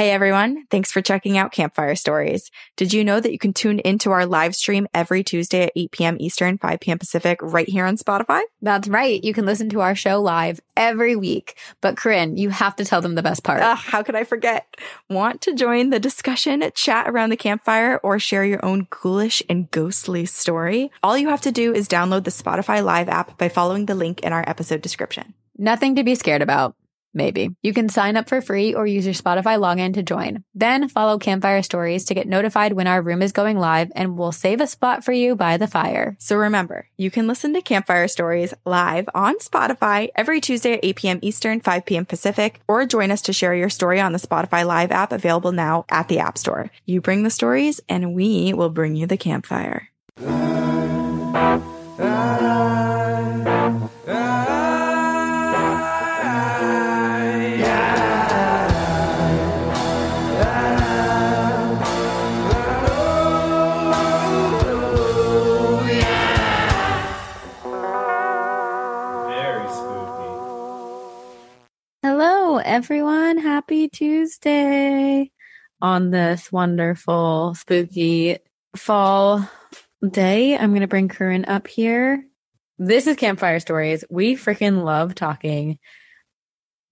Hey everyone, thanks for checking out Campfire Stories. Did you know that you can tune into our live stream every Tuesday at 8 p.m. Eastern, 5 p.m. Pacific, right here on Spotify? That's right. You can listen to our show live every week. But Corinne, you have to tell them the best part. Uh, how could I forget? Want to join the discussion, chat around the campfire, or share your own ghoulish and ghostly story? All you have to do is download the Spotify Live app by following the link in our episode description. Nothing to be scared about. Maybe. You can sign up for free or use your Spotify login to join. Then follow Campfire Stories to get notified when our room is going live and we'll save a spot for you by the fire. So remember, you can listen to Campfire Stories live on Spotify every Tuesday at 8 p.m. Eastern, 5 p.m. Pacific, or join us to share your story on the Spotify Live app available now at the App Store. You bring the stories and we will bring you the campfire. Everyone. Happy Tuesday on this wonderful, spooky fall day. I'm going to bring Corinne up here. This is Campfire Stories. We freaking love talking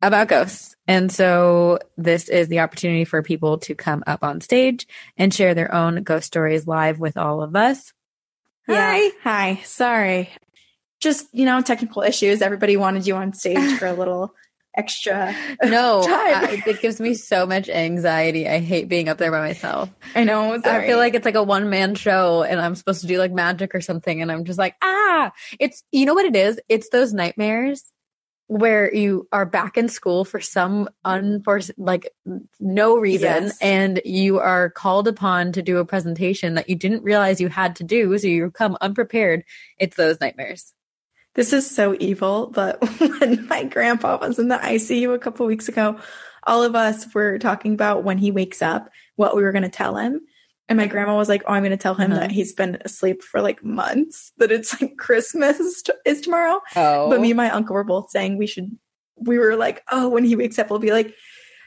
about ghosts. And so this is the opportunity for people to come up on stage and share their own ghost stories live with all of us. Hi. Hi. Sorry. Just, you know, technical issues. Everybody wanted you on stage for a little extra. No, time. I, it gives me so much anxiety. I hate being up there by myself. I know. I feel like it's like a one man show and I'm supposed to do like magic or something. And I'm just like, ah, it's, you know what it is? It's those nightmares where you are back in school for some unforeseen, like no reason. Yes. And you are called upon to do a presentation that you didn't realize you had to do. So you come unprepared. It's those nightmares. This is so evil, but when my grandpa was in the ICU a couple weeks ago, all of us were talking about when he wakes up, what we were going to tell him. And my grandma was like, Oh, I'm going to tell him Uh-huh. that he's been asleep for like months, that it's like Christmas is, t- is tomorrow. Oh, But me and my uncle were both saying we should, we were like, Oh, when he wakes up, we'll be like,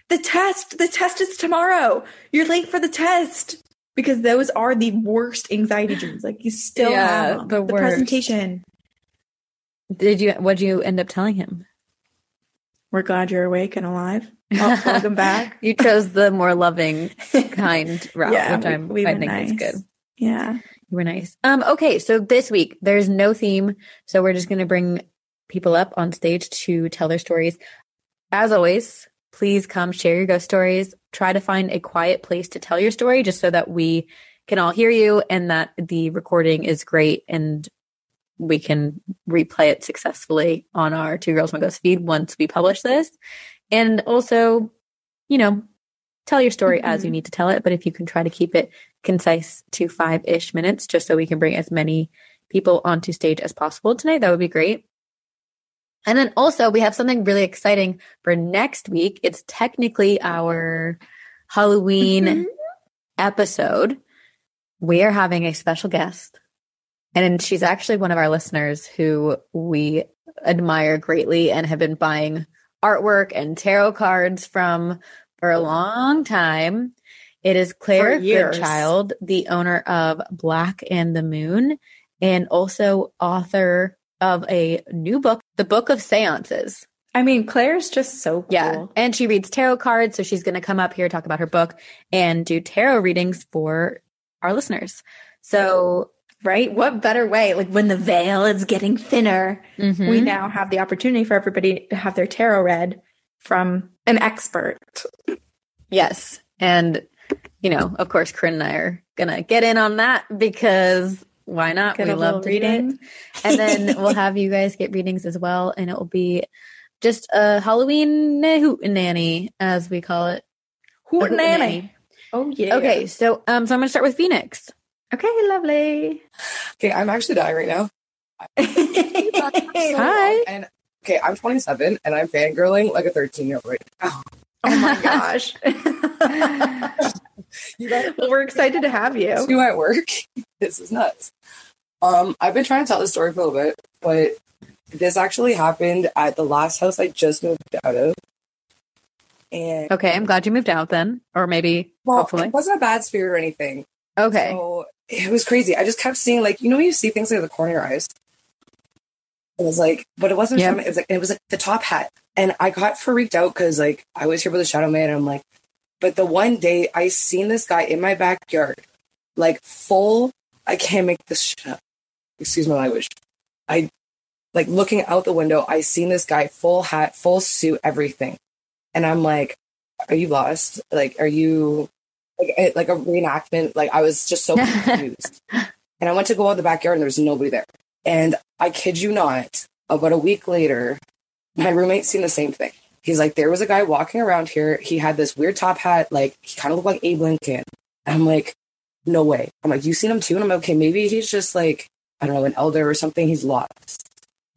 The test, the test is tomorrow. You're late for the test. Because those are the worst anxiety dreams. Like you still Yeah, have the the presentation. Did you, what'd you end up telling him? We're glad you're awake and alive. Oh, welcome back. You chose the more loving, kind route, Yeah, which we- I'm, we I were think is nice. good. Yeah. You were nice. Um, okay, so this week there's no theme, so we're just gonna bring people up on stage to tell their stories. As always, please come share your ghost stories. Try to find a quiet place to tell your story, just so that we can all hear you and that the recording is great and we can replay it successfully on our Two Girls One Ghost feed once we publish this. And also, you know, tell your story as Mhm. you need to tell it, but if you can try to keep it concise to five ish minutes, just so we can bring as many people onto stage as possible tonight, that would be great. And then also, we have something really exciting for next week. It's technically our Halloween Mhm. episode. We are having a special guest, and she's actually one of our listeners who we admire greatly and have been buying artwork and tarot cards from for a long time. It is Claire Goodchild, the owner of Black and the Moon, and also author of a new book, The Book of Seances. I mean, Claire's just so cool. Yeah. And she reads tarot cards. So she's going to come up here, talk about her book, and do tarot readings for our listeners. So, Right? What better way? Like when the veil is getting thinner, mhm. we now have the opportunity for everybody to have their tarot read from an expert. yes. And, you know, of course, Corinne and I are going to get in on that because why not? Get we love little to read it. reading. And then we'll have you guys get readings as well. And it will be just a Halloween hoot nanny, as we call it. Hoot nanny. Oh yeah. Okay. So, um, so I'm going to start with Phoenix. Okay, lovely. Okay, I'm actually dying right now. Hi. And okay, I'm 27 and I'm fangirling like a 13 year old right now. Oh my gosh. You guys well, we're excited to have you. do my work. This is nuts. Um, I've been trying to tell this story for a little bit, but this actually happened at the last house I just moved out of. And Okay, I'm glad you moved out then, or maybe well, hopefully. it wasn't a bad spirit or anything. Okay. So it was crazy. I just kept seeing like you know when you see things like the corner of your eyes. It was like, but it wasn't. Shadow It was like it was like the top hat, and I got freaked out because like I was here with the Shadow Man, and I'm like, but the one day I seen this guy in my backyard, like full. I can't make this shit up. Excuse my language. I like looking out the window. I seen this guy full hat, full suit, everything, and I'm like, are you lost? Like, are you like it, like a reenactment. Like I was just so confused. and I went to go out the backyard and there was nobody there. And I kid you not, about a week later, my roommate seen the same thing. He's like, there was a guy walking around here. He had this weird top hat, like he kind of looked like Abe Lincoln. And I'm like, no way. I'm like, you seen him too? And I'm like, okay, maybe he's just like, I don't know, an elder or something. He's lost.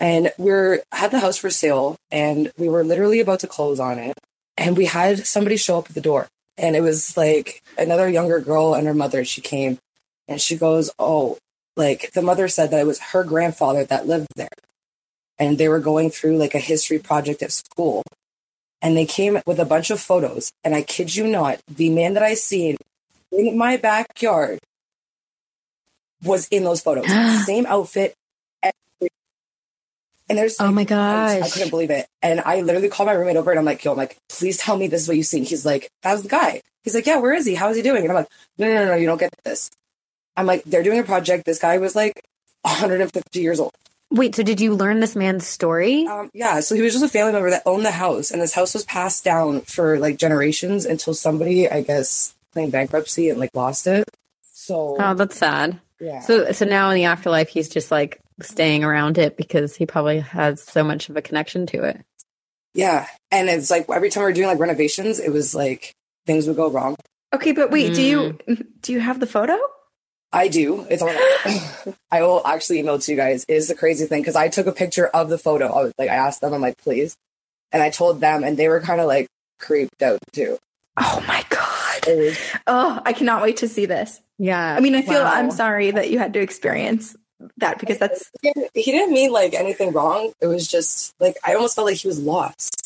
And we're had the house for sale and we were literally about to close on it. And we had somebody show up at the door and it was like another younger girl and her mother she came. And she goes oh like the mother said that it was her grandfather that lived there. And they were going through like a history project at school. And they came with a bunch of photos. And i kid you not the man that i seen in my backyard was in those photos. Same outfit and there's Oh my gosh, I couldn't believe it. And I literally called my roommate over and I'm like, yo, I'm like, please tell me this is what you've seen. He's like, that's the guy. He's like, yeah, where is he? How is he doing? And I'm like, no, no, no, no, you don't get this. I'm like, they're doing a project. This guy was like 150 years old. Wait, so did you learn this man's story? Um, yeah, so he was just a family member that owned the house, and this house was passed down for like generations until somebody, I guess, claimed bankruptcy and like lost it. So Oh, that's sad. Yeah, So so now in the afterlife he's just like staying around it because he probably has so much of a connection to it. yeah, and it's like every time we are doing like renovations, it was like things would go wrong. Okay, but wait, do you mm. do you have the photo? I do. It's on. I will actually email it to you guys. It is the crazy thing because I took a picture of the photo. I was like, I asked them, I'm like, please, and I told them, and they were kind of like creeped out too. Oh my god. Oh, I cannot wait to see this. Yeah. I mean, I feel Wow. I'm sorry that you had to experience that because that's he didn't mean like anything wrong. It was just like I almost felt like he was lost.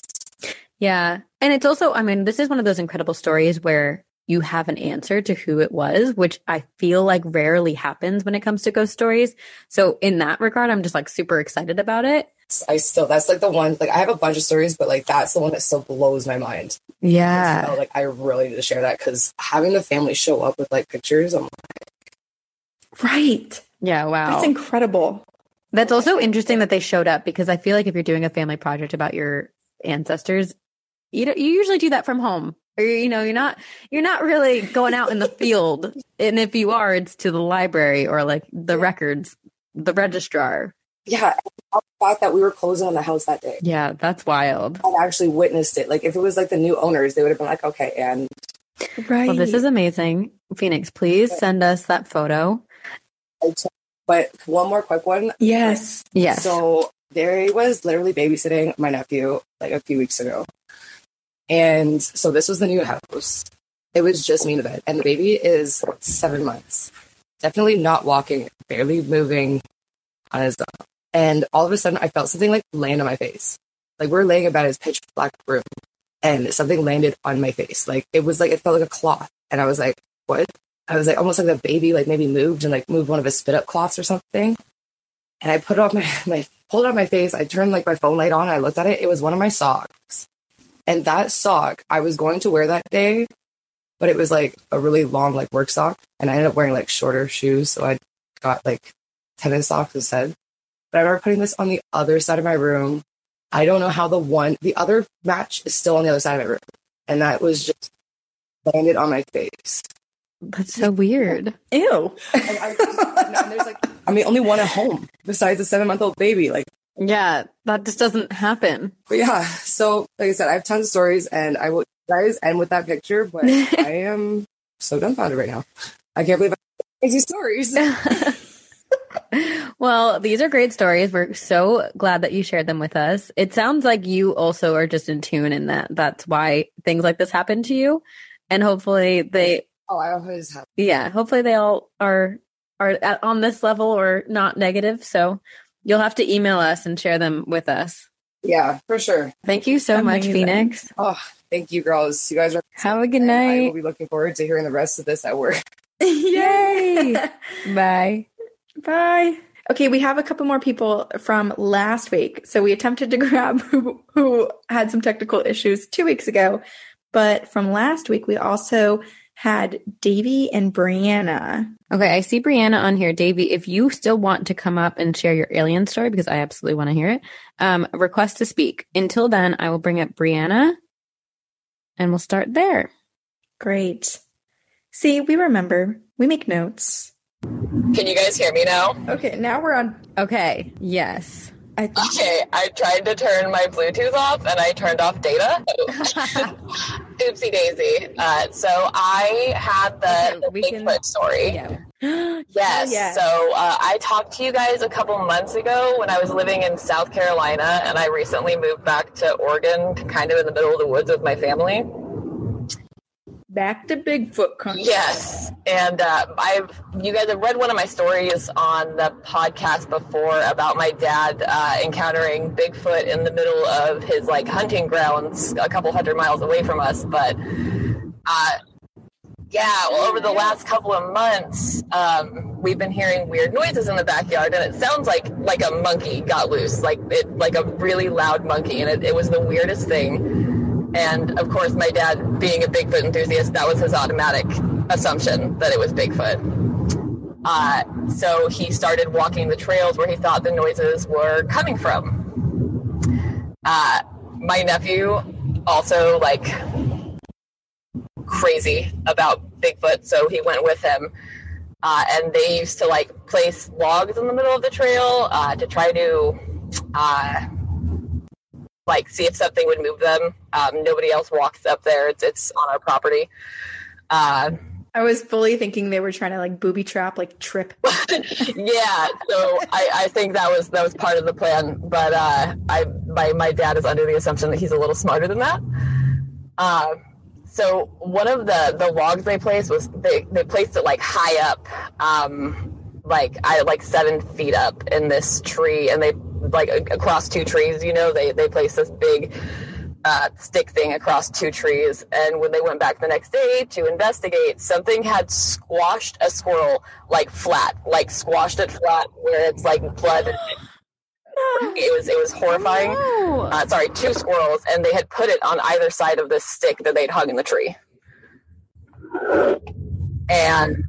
Yeah. And it's also, I mean, this is one of those incredible stories where you have an answer to who it was, which I feel like rarely happens when it comes to ghost stories. So in that regard, I'm just like super excited about it. I still that's like the one like I have a bunch of stories, but like that's the one that still blows my mind. Yeah. So, like I really need to share that because having the family show up with like pictures, I'm like, right. Yeah. Wow. That's incredible. That's also interesting that they showed up because I feel like if you're doing a family project about your ancestors, you don't, you usually do that from home. Or you know, you're not you're not really going out in the field. And if you are, it's to the library or like the records, the registrar. Yeah. and The fact that we were closing on the house that day, Yeah, that's wild. I actually witnessed it. Like if it was like the new owners, they would have been like, okay, and Right. Well, this is amazing. Phoenix, please send us that photo. But one more quick one. yes. Yes. So there was literally babysitting my nephew like a few weeks ago. And so this was the new house. It was just me in the bed. And the baby is seven months. Definitely not walking, barely moving on his own. And all of a sudden I felt something like land on my face. Like we're laying about this pitch black room and something landed on my face. Like it was like it felt like a cloth. And I was like, what? I was like almost like the baby like maybe moved and like moved one of his spit up cloths or something. And I put it off my, my pulled off my face. I turned like my phone light on. I looked at it. It was one of my socks. And that sock I was going to wear that day, but it was like a really long like work sock. And I ended up wearing like shorter shoes. So I got like tennis socks instead. But I remember putting this on the other side of my room. I don't know how the one, the other match is still on the other side of my room. And that was just landed on my face. that's so weird. Ew. And I just, and there's like, I'm the only one at home besides the seven month old baby. Like, Yeah, that just doesn't happen. but yeah. So, like I said, I have tons of stories and I will guys end with that picture, but I am so dumbfounded right now. I can't believe I have crazy stories. well, these are great stories. We're so glad that you shared them with us. It sounds like you also are just in tune in that. That's why things like this happen to you. And hopefully they, Oh, I always have. yeah, hopefully they all are, are at, on this level or not negative. So you'll have to email us and share them with us. Yeah, for sure. Thank you so much, Phoenix. Oh, Thank you, girls. You guys are. Have a good night. I will be looking forward to hearing the rest of this at work. Yay. Bye. Bye. Okay, we have a couple more people from last week. So we attempted to grab who, who had some technical issues two weeks ago. But from last week, we also had Davy and Brianna. Okay, I see Brianna on here. Davey, if you still want to come up and share your alien story, because I absolutely want to hear it, um, request to speak. Until then, I will bring up Brianna and we'll start there. Great. See, we remember. We make notes. Can you guys hear me now? Okay, now we're on. Okay, yes. I think Okay, I tried to turn my Bluetooth off and I turned off data. Oopsie daisy. Uh, so I had the, Okay, the we can- Bigfoot story. Yeah. Yes. yes. So uh, I talked to you guys a couple months ago when I was living in South Carolina, and I recently moved back to Oregon, kind of in the middle of the woods with my family. back to Bigfoot country. Yes, and uh, I've you guys have read one of my stories on the podcast before about my dad uh, encountering Bigfoot in the middle of his like hunting grounds, a couple hundred miles away from us. But uh, yeah, well, over the last couple of months, um, we've been hearing weird noises in the backyard, and it sounds like like a monkey got loose, like it like a really loud monkey, and it, it was the weirdest thing. And of course, my dad, being a Bigfoot enthusiast, that was his automatic assumption that it was Bigfoot. Uh, so he started walking the trails where he thought the noises were coming from. Uh, my nephew also like crazy about Bigfoot, so he went with him. Uh, and they used to like place logs in the middle of the trail uh, to try to uh, like see if something would move them. Um, nobody else walks up there; it's it's on our property. I was fully thinking they were trying to like booby trap, like trip. yeah, so I, I think that was that was part of the plan. But uh, I my my dad is under the assumption that he's a little smarter than that. Uh, so one of the the logs they placed was they they placed it like high up, um, like I like seven feet up in this tree, and they like across two trees. You know, they they placed this big uh, stick thing across two trees. And when they went back the next day to investigate, something had squashed a squirrel like flat, like squashed it flat where it's like blood. It was it was horrifying. No. Uh, sorry, two squirrels, and they had put it on either side of this stick that they'd hung in the tree. And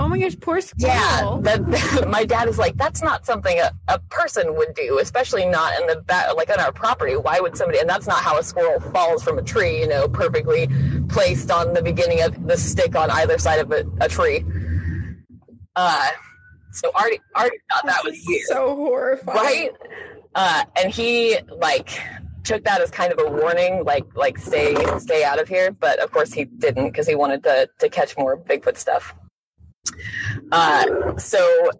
oh my gosh, poor squirrel. yeah, that, my dad is like, that's not something a, a person would do, especially not in the back, like on our property. Why would somebody? And that's not how a squirrel falls from a tree, you know, perfectly placed on the beginning of the stick on either side of a, a tree. Uh, so Artie, Artie thought that was weird So horrifying. right uh and he like took that as kind of a warning like like stay stay out of here but of course he didn't because he wanted to to catch more bigfoot stuff uh so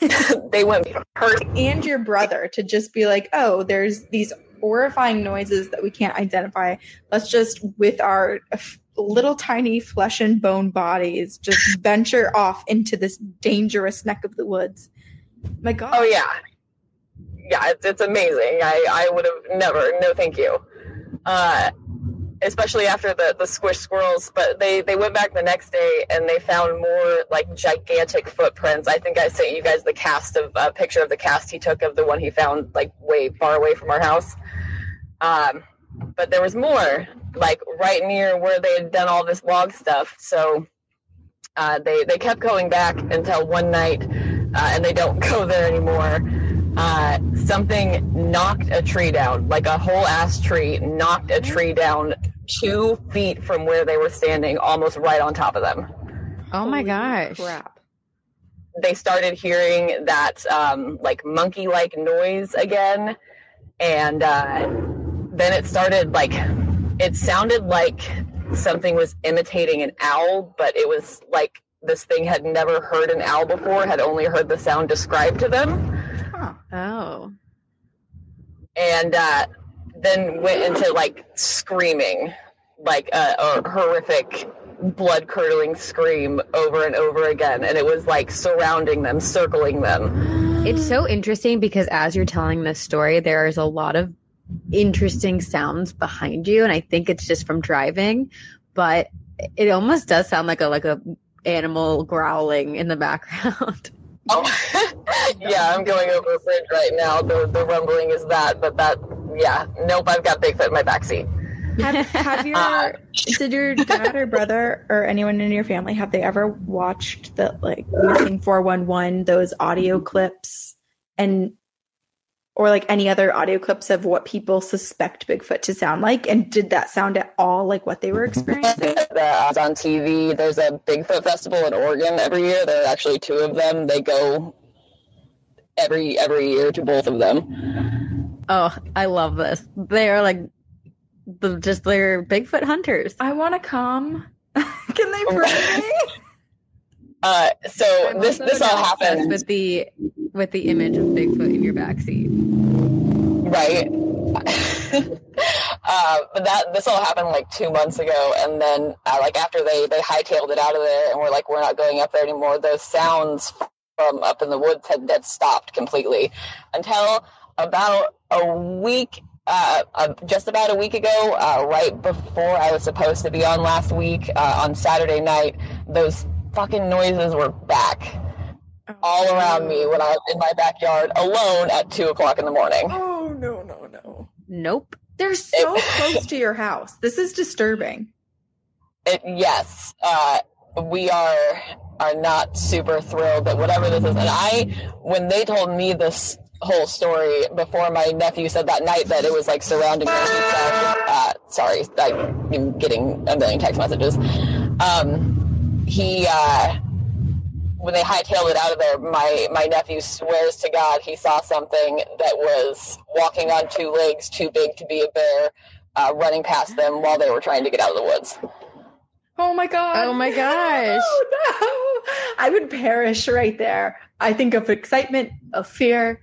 they went hurt And your brother to just be like, oh, there's these horrifying noises that we can't identify. Let's just, with our f- little tiny flesh and bone bodies, just venture off into this dangerous neck of the woods. My God. oh yeah yeah it's, it's amazing i i would have never no thank you uh especially after the the squish squirrels but they they went back the next day and they found more like gigantic footprints. I think i sent you guys the cast of a picture of the cast he took of the one he found like way far away from our house. Um but there was more like right near where they had done all this log stuff. So uh, they they kept going back until one night uh, and they don't go there anymore uh, something knocked a tree down, like a whole ass tree, knocked a tree down two feet from where they were standing, almost right on top of them. Oh my Holy gosh. Crap. They started hearing that um, like monkey like noise again, and uh, then it started like it sounded like something was imitating an owl, but it was like this thing had never heard an owl before, had only heard the sound described to them. Huh. Oh. and uh, then went into like screaming, like a, a horrific, blood curdling scream over and over again, and it was like surrounding them, circling them. It's so interesting because as you're telling this story, there is a lot of interesting sounds behind you, and I think it's just from driving, but it almost does sound like a like a animal growling in the background. Oh, yeah, I'm going over a bridge right now. The the rumbling is that, but that, yeah, nope. I've got Bigfoot in my backseat. Have, have your uh, did your dad or brother or anyone in your family have they ever watched the like missing 411 those audio clips and or like any other audio clips of what people suspect Bigfoot to sound like and did that sound at all like what they were experiencing? That's on TV. There's a Bigfoot festival in Oregon every year. There are actually two of them. They go every every year to both of them. Oh, I love this. They are like the just they're Bigfoot hunters. I want to come. Can they bring me? Uh, so this this all happens with the with the image of Bigfoot in your backseat. Right. uh, but that this all happened like two months ago, and then uh, like after they they hightailed it out of there, and we're like we're not going up there anymore. Those sounds from up in the woods had, had stopped completely until about a week. Uh, uh, just about a week ago, uh, right before I was supposed to be on last week, uh, on Saturday night, those fucking noises were back all around me when I was in my backyard alone at two o'clock in the morning. Oh no no no! Nope. They're so close to your house. This is disturbing. It, yes, uh, we are are not super thrilled that whatever this is. And I, when they told me this whole story before my nephew said that night that it was like surrounding me, he uh, sorry, I'm getting a million text messages. Um, he, uh, when they hightailed it out of there, my, my nephew swears to God he saw something that was walking on two legs, too big to be a bear, uh, running past them while they were trying to get out of the woods. Oh my god! Oh my gosh. Oh no! I would perish right there. I think of excitement, of fear.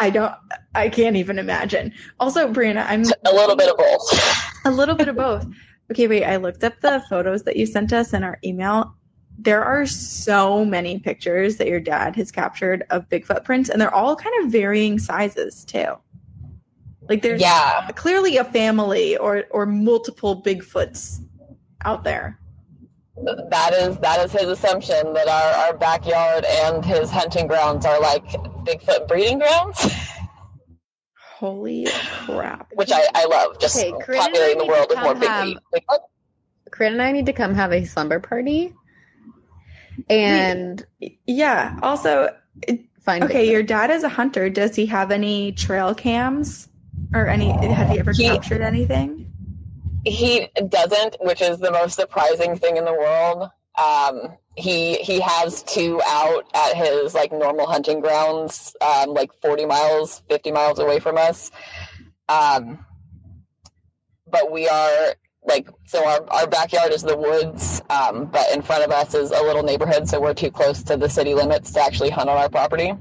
I don't. I can't even imagine. Also, Brianna, I'm A little bit of both. a little bit of both. Okay, wait. I looked up the photos that you sent us in our email. There are so many pictures that your dad has captured of Bigfoot prints, and they're all kind of varying sizes too. Like there's Yeah. clearly a family or or multiple Bigfoots out there. That is that is his assumption that our, our backyard and his hunting grounds are like Bigfoot breeding grounds, Holy crap! which I, I love. Just Okay, Corinne populating the world with more have- Bigfoot. Corinne and I need to come have a slumber party and Yeah. Also, find okay, your dad is a hunter. Does he have any trail cams or any? Has he ever He- captured anything? He doesn't, which is the most surprising thing in the world. Um, he he has two out at his like normal hunting grounds, um, like forty miles, fifty miles away from us. Um, but we are like so our, our backyard is the woods, um, but in front of us is a little neighborhood, so we're too close to the city limits to actually hunt on our property.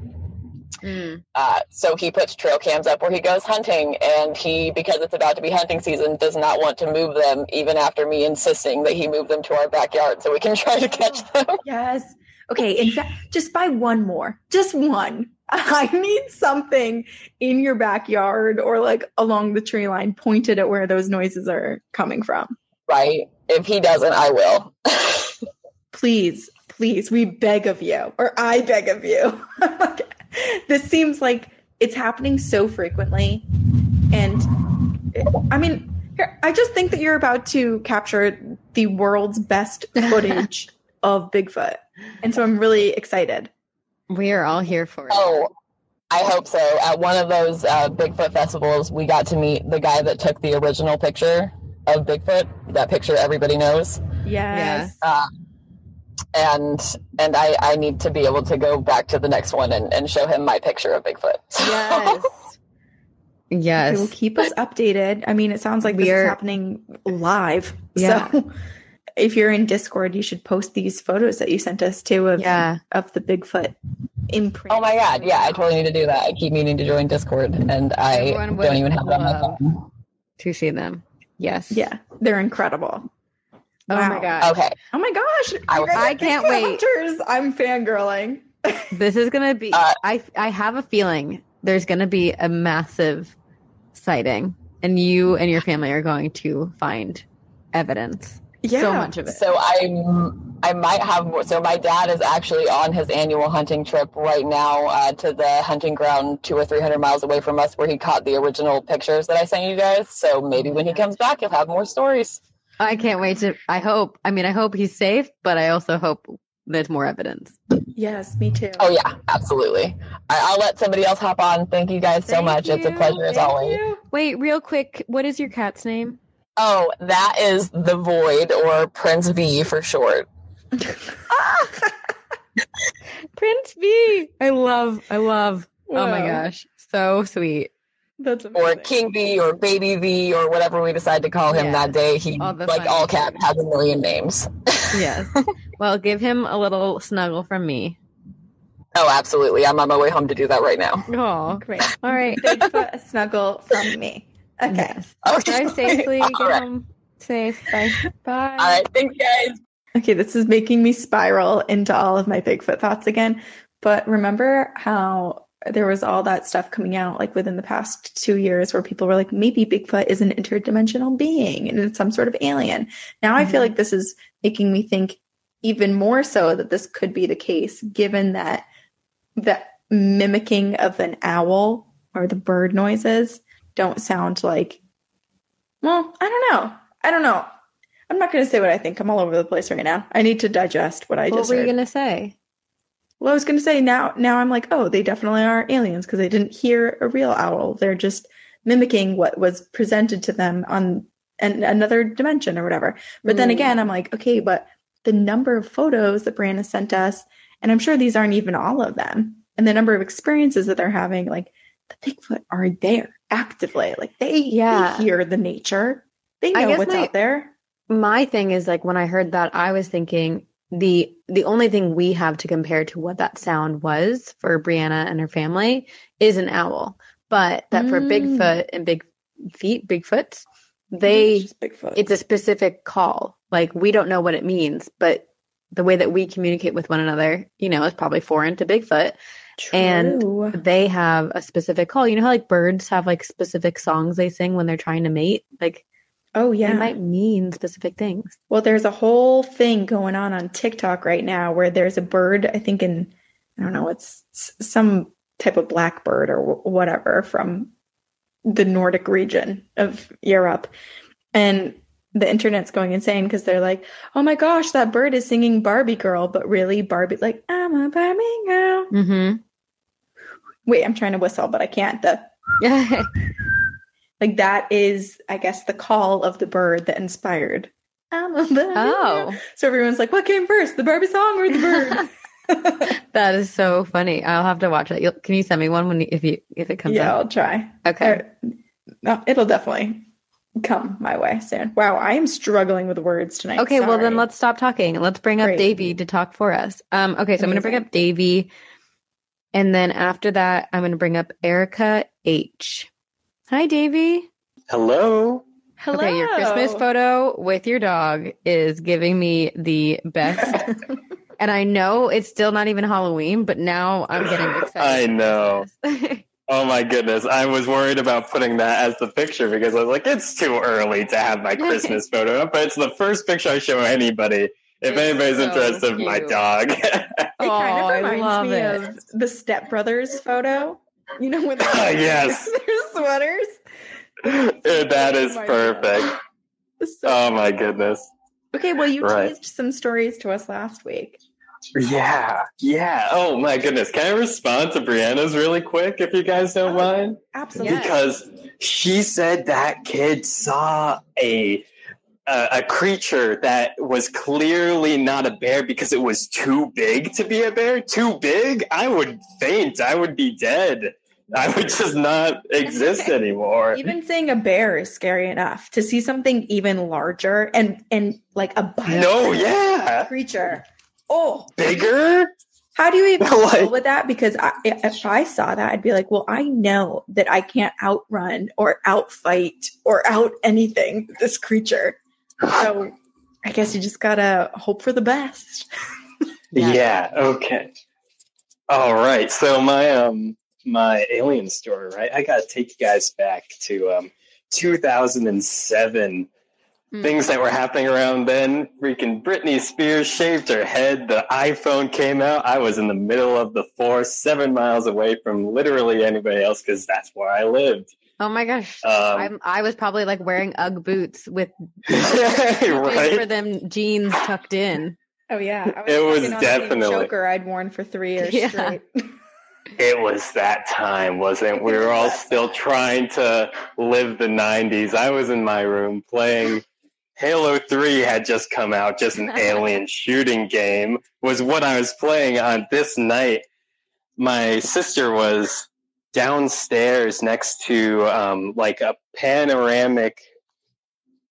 Mm. Uh, so he puts trail cams up where he goes hunting, and he, because it's about to be hunting season, does not want to move them, even after me insisting that he move them to our backyard so we can try to catch them. Yes. Okay. In fact, just buy one more. Just one. I need something in your backyard or like along the tree line pointed at where those noises are coming from. Right? If he doesn't, I will. Please, please, we beg of you, or I beg of you. this seems like it's happening so frequently. And I mean, here, I just think that you're about to capture the world's best footage of Bigfoot. And so I'm really excited. We are all here for it. Oh, I hope so. At one of those uh, Bigfoot festivals, we got to meet the guy that took the original picture of Bigfoot, that picture everybody knows. Yes. Um, and and I, I need to be able to go back to the next one and, and show him my picture of Bigfoot. Yes. It will yes. keep us updated. I mean, it sounds like this We're- is happening live. Yeah. So if you're in Discord, you should post these photos that you sent us too of Yeah. of the Bigfoot imprint. Oh my god, yeah, I totally need to do that. I keep meaning to join Discord and I don't even have it on my phone. To see them. Yes. Yeah, they're incredible. Oh my Wow. god. Okay. Oh my gosh! I- you I can't wait. Hunters. I'm fangirling. This is gonna be Uh, I I have a feeling there's gonna be a massive sighting, and you and your family are going to find evidence. Yeah. So much of it. So I I might have more. So my dad is actually on his annual hunting trip right now uh, to the hunting ground two or three hundred miles away from us, where he caught the original pictures that I sent you guys. So maybe when he comes back, he'll have more stories. I can't wait to. I hope. I mean, I hope he's safe, but I also hope there's more evidence. Yes, me too. Oh yeah, absolutely. I, I'll let somebody else hop on. Thank you guys so Thank much. It's a you. pleasure as always. you. Wait, real quick. What is your cat's name? Oh, that is the Void or Prince V for short. Prince V. I love. I love. Oh my gosh, so sweet. That's Or. King V or Baby V or whatever we decide to call him Yeah. that day. He All like all names. cat has a million names. Yes. well, give him a little snuggle from me. Oh, absolutely. I'm on my way home to do that right now. Oh, Great. all right. Bigfoot a snuggle from me. Okay. Yes. Okay. Drive safely. All Get right. home safe. Bye. Bye. All right. Thanks, guys. Okay, this is making me spiral into all of my Bigfoot thoughts again. But remember how there was all that stuff coming out like within the past two years where people were like, maybe Bigfoot is an interdimensional being and it's some sort of alien. Now I feel Mhm. like this is making me think even more so that this could be the case, given that the mimicking of an owl or the bird noises don't sound like, well, I don't know. I don't know. I'm not going to say what I think. I'm all over the place right now. I need to digest what I what just What were you gonna say? Well, I was going to say now. Now I'm like, oh, they definitely are aliens because they didn't hear a real owl. They're just mimicking what was presented to them on an, another dimension or whatever. But then Mm. again, I'm like, okay, but the number of photos that Brianna sent us, and I'm sure these aren't even all of them, and the number of experiences that they're having, like the Bigfoot are there actively. Like they, Yeah. they hear the nature. They know what's my- out there. My thing is like when I heard that, I was thinking the the only thing we have to compare to what that sound was for Brianna and her family is an owl. But that for Mm. Bigfoot and big feet, Bigfoots, they It's Bigfoot. it's a specific call. Like we don't know what it means, but the way that we communicate with one another, you know, is probably foreign to Bigfoot. And- They have a specific call. You know how like birds have like specific songs they sing when they're trying to mate? Like oh yeah, they might mean specific things. Well, there's a whole thing going on on TikTok right now where there's a bird, I think in, I don't know, it's some type of blackbird or whatever from the Nordic region of Europe. And the internet's going insane because they're like, oh my gosh, that bird is singing Barbie Girl, but really Barbie, like, I'm a Barbie girl. Mm-hmm. Wait, I'm trying to whistle, but I can't. The Yeah. like that is, I guess, the call of the bird that inspired. I'm a girl. oh, So everyone's like, what came first, the Barbie song or the bird? that is so funny. I'll have to watch it. You'll, can you send me one when you, if you if it comes yeah, up? I'll try. Okay. Or- no, it'll definitely come my way soon. Wow, I am struggling with words tonight. Okay, well then let's stop talking and let's bring up Great. Davy to talk for us. Um, okay, so I'm gonna bring up Davy, and then after that, I'm gonna bring up Erica H. Hi, Davy. Hello. Hello. Okay, your Christmas photo with your dog is giving me the best. and I know it's still not even Halloween, but now I'm getting excited. I know. Oh my goodness. I was worried about putting that as the picture because I was like, it's too early to have my Christmas photo up, but it's the first picture I show anybody. If It's anybody's so interested in my dog. It Oh, kind of I reminds love me it. of the Step Brothers photo. You know when they're yes. their sweaters. that oh is Oh perfect. So- Oh my goodness. okay, well, you Right. teased some stories to us last week. Yeah. Yeah. Oh my goodness. Can I respond to Brianna's really quick if you guys don't Oh, mind? Absolutely. Because she said that kid saw a, a a creature that was clearly not a bear because it was too big to be a bear. Too big, I would faint. I would be dead. I would just not exist anymore. Even saying a bear is scary enough. To see something even larger and and like a No, yeah, creature. Oh, bigger. How do you even Like- deal with that? Because I, if I saw that, I'd be like, well, I know that I can't outrun or outfight or out anything this creature. So I guess you just gotta hope for the best. Yeah. Yeah. Okay. All right. So my um my alien story, right? I got to take you guys back to um, 2007. Hmm. Things that were happening around then. Freaking Britney Spears shaved her head. The iPhone came out. I was in the middle of the forest, seven miles away from literally anybody else because that's where I lived. Oh my gosh. Um, I'm, I was probably like wearing UGG boots with for them jeans tucked in. Oh yeah, It was working on the same definitely- choker I'd worn for three years Yeah. straight. It was that time, wasn't it? We were all still trying to live the 90s. I was in my room playing Halo 3 had just come out, just an alien shooting game was what I was playing on this night. My sister was downstairs next to um, like a panoramic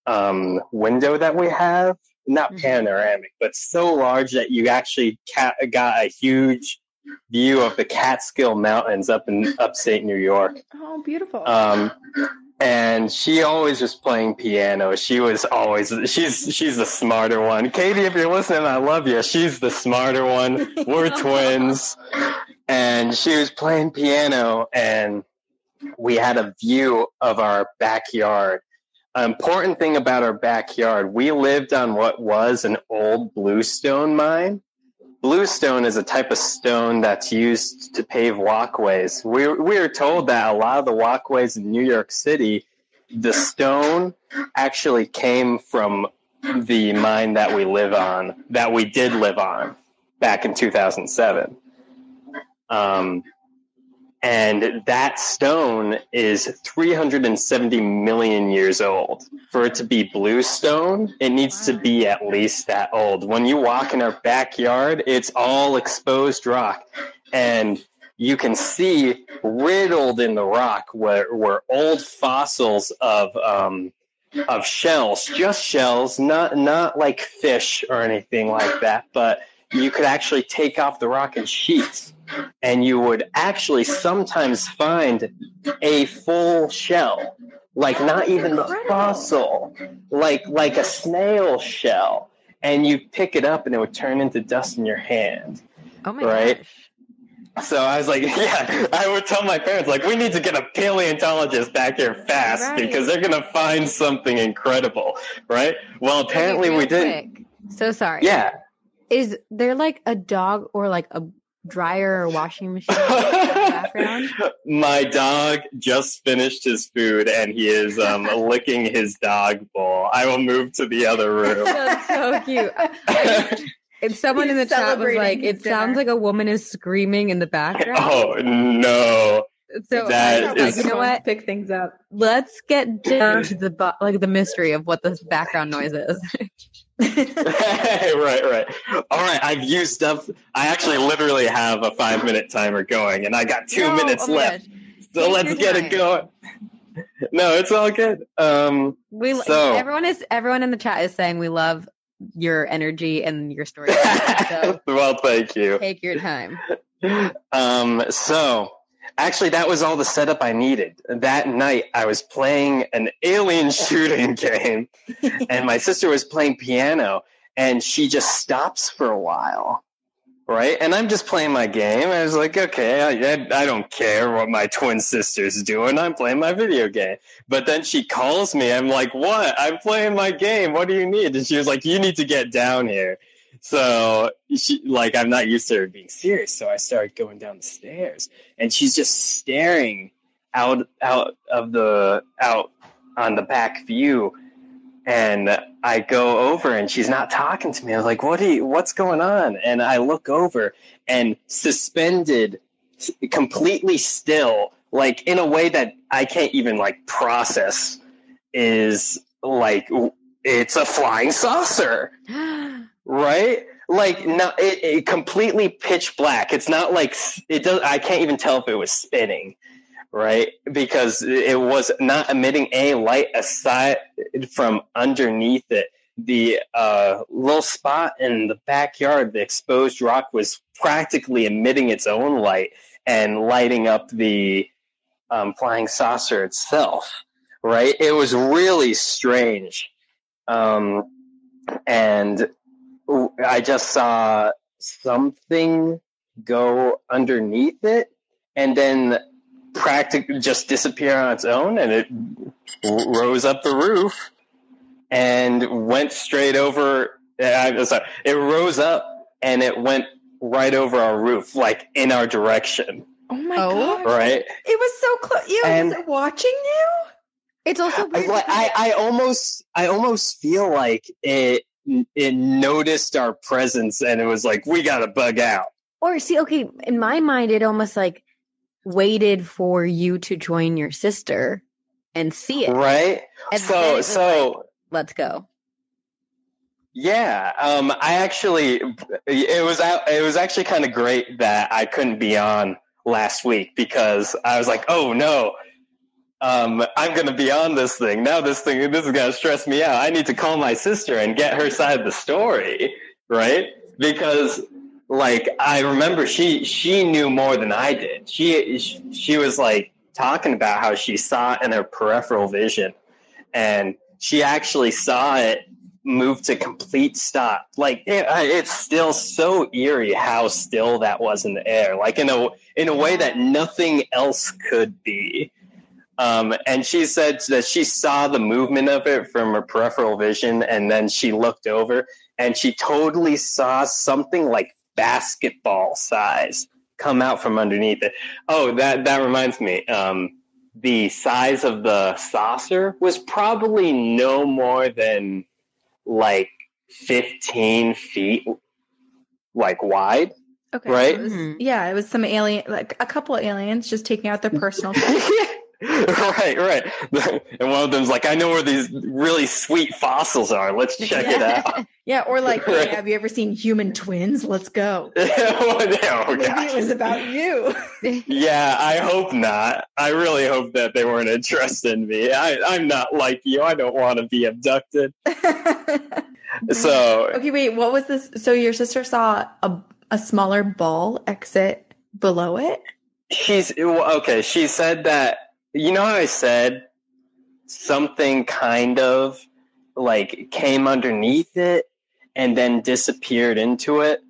um, window that we have. Not Mhm. panoramic, but so large that you actually ca- got a huge view of the Catskill Mountains up in upstate New York. oh, beautiful. Um, and she always was playing piano. She was always she's she's the smarter one. Katie, if you're listening, I love you. She's the smarter one. We're twins, and she was playing piano, and we had a view of our backyard. An important thing about our backyard, we lived on what was an old bluestone mine. Bluestone is a type of stone that's used to pave walkways. We, we are told that a lot of the walkways in New York City, the stone actually came from the mine that we live on, that we did live on back in 2007. Um, and that stone is 370 million years old. For it to be bluestone, it needs to be at least that old. When you walk in our backyard, it's all exposed rock. And you can see riddled in the rock were, were old fossils of um, of shells, just shells, not not like fish or anything like that, but you could actually take off the rock in sheets and you would actually sometimes find a full shell like not even the fossil like like a snail shell and you pick it up and it would turn into dust in your hand Oh my Right. gosh. so i was like yeah i would tell my parents like we need to get a paleontologist back here fast Right. because they're gonna find something incredible right well apparently we didn't. So sorry. yeah Is there like a dog or like a dryer or washing machine in the background? My dog just finished his food and he is um, licking his dog bowl. I will move to the other room. That's so cute. If someone in the chat was like, it dinner. sounds like a woman is screaming in the background. oh no! so that I is- like, you know what? Pick things up. Let's get down to the bu- like the mystery of what this background noise is. right, right. All right, I've used up. I actually literally have a five minute timer going, and I got two No, minutes oh left. So Take let's get it going. No, it's all good. Um, We So- everyone is everyone in the chat is saying we love your energy and your story. so well, thank you. take your time. Um, so actually, that was all the setup I needed. That night, I was playing an alien shooting game, and my sister was playing piano, and she just stops for a while. Right, and I'm just playing my game. I was like, okay, I, I, I don't care what my twin sister's doing. I'm playing my video game. But then she calls me. I'm like, what? I'm playing my game. What do you need? And she was like, you need to get down here. So she like I'm not used to her being serious, so I started going down the stairs, and she's just staring out out of the out on the back view, and I go over and she's not talking to me. I was like, "What are you? What's going on?" And I look over and suspended, completely still, like in a way that I can't even like process, is like it's a flying saucer right? Like no, it, it completely pitch black. It's not like it does. I can't even tell if it was spinning, right? Because it was not emitting a light aside from underneath it. The uh, little spot in the backyard, the exposed rock, was practically emitting its own light and lighting up the um, flying saucer itself. Right? It was really strange. Um, and I just saw something go underneath it, and then practically just disappear on its own, and it r- rose up the roof and went straight over. Eh, I'm sorry, it rose up and it went right over our roof, like in our direction, Oh my Oh. god! right? It was so close. You And- was watching you? It's also I, weird like, I, I almost, I almost feel like it, it noticed our presence and it was like, we gotta bug out. Or see, okay, in my mind, it almost like waited for you to join your sister and see it. Right? And so, so, like, let's go. Yeah, um, I actually it was out- it was actually kind of great that I couldn't be on last week because I was like, oh no, um, I'm gonna be on this thing now. This thing this is gonna stress me out. I need to call my sister and get her side of the story, right? Because like I remember she she knew more than I did. She she was like talking about how she saw it in her peripheral vision, and she actually saw it move to complete stop. Like it, it's still so eerie how still that was in the air, like in a in a way that nothing else could be. Um, and she said that she saw the movement of it from her peripheral vision, and then she looked over and she totally saw something like basketball size come out from underneath it. Oh, that that reminds me. Um, the size of the saucer was probably no more than like 15 feet like wide Okay, Right? it was- Mhm. yeah, it was some alien, like a couple of aliens just taking out their personal. right right and one of them's like i know where these really sweet fossils are let's check it out yeah, or like, hey, have you ever seen human twins? Let's go. oh, Maybe gosh. it was about you. yeah i hope not i really hope that they weren't interested in me I, i'm not like you i don't want to be abducted so okay, wait, what was this? So your sister saw a a smaller ball exit below it. She's okay. She said that you know how I said something kind of like came underneath it and then disappeared into it.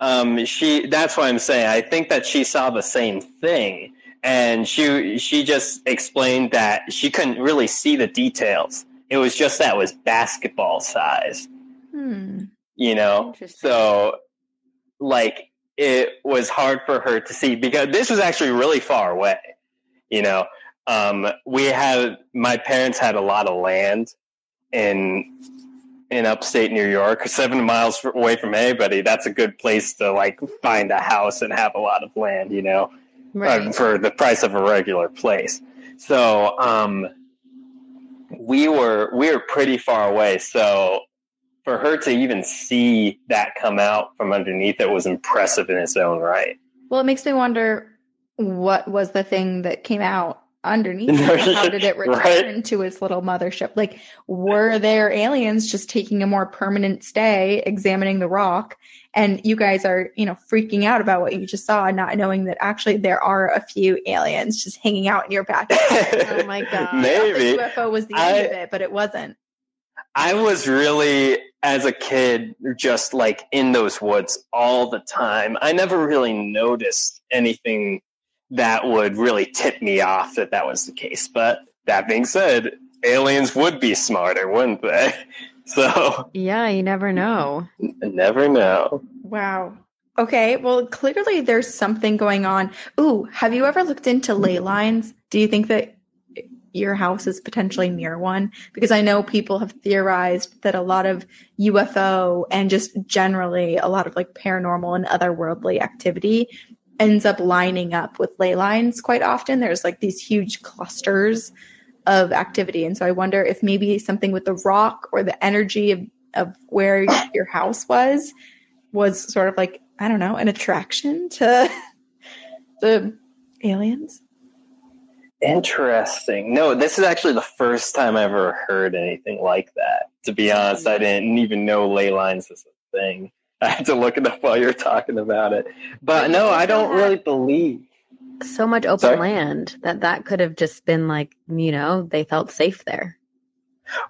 Um, she that's what I'm saying. I think that she saw the same thing, and she she just explained that she couldn't really see the details. It was just that it was basketball size, Hmm. you know. So, like, it was hard for her to see because this was actually really far away. You know, um, we had my parents had a lot of land in in upstate New York, seven miles away from anybody. That's a good place to like find a house and have a lot of land. You know, uh, for the price of a regular place. So, um, we were we were pretty far away. So for her to even see that come out from underneath it was impressive in its own right. Well, it makes me wonder what was the thing that came out underneath. it? How did it return Right. to its little mothership? Like, were there aliens just taking a more permanent stay, examining the rock? And you guys are, you know, freaking out about what you just saw, not knowing that actually there are a few aliens just hanging out in your backyard. Oh my God. Maybe. The UFO was the I- end of it, but it wasn't. I was really, as a kid, just like in those woods all the time. I never really noticed anything that would really tip me off that that was the case. But that being said, aliens would be smarter, wouldn't they? So, Yeah, you never know. never know. Wow. Okay. Well, clearly there's something going on. Ooh, have you ever looked into ley lines? Do you think that your house is potentially near one? Because I know people have theorized that a lot of UFO and just generally a lot of like paranormal and otherworldly activity ends up lining up with ley lines quite often. There's like these huge clusters of activity. And so I wonder if maybe something with the rock or the energy of, of where your house was was sort of like I don't know an attraction to the aliens. Interesting. No, this is actually the first time I ever heard anything like that. To be honest, I mm-hmm. didn't even know ley lines was a thing. I had to look it up while you're talking about it. But no, I don't really believe. So much open Sorry? land that that could have just been like, you know, they felt safe there.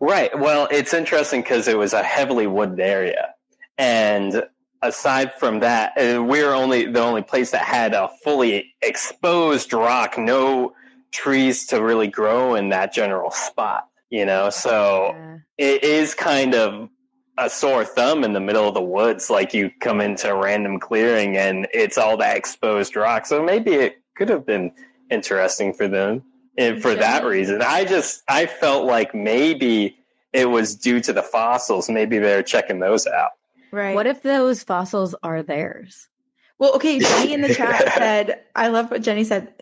Right. Well, it's interesting because it was a heavily wooded area, and aside from that, uh, we're only the only place that had a fully exposed rock, no trees to really grow in that general spot. You know, so Yeah. it is kind of a sore thumb in the middle of the woods. Like you come into a random clearing and it's all that exposed rock. So maybe it could have been interesting for them and for that reason. I just I felt like maybe it was due to the fossils. Maybe they're checking those out. Right. What if those fossils are theirs? Well, okay, Jenny in the chat said, I love what Jenny said.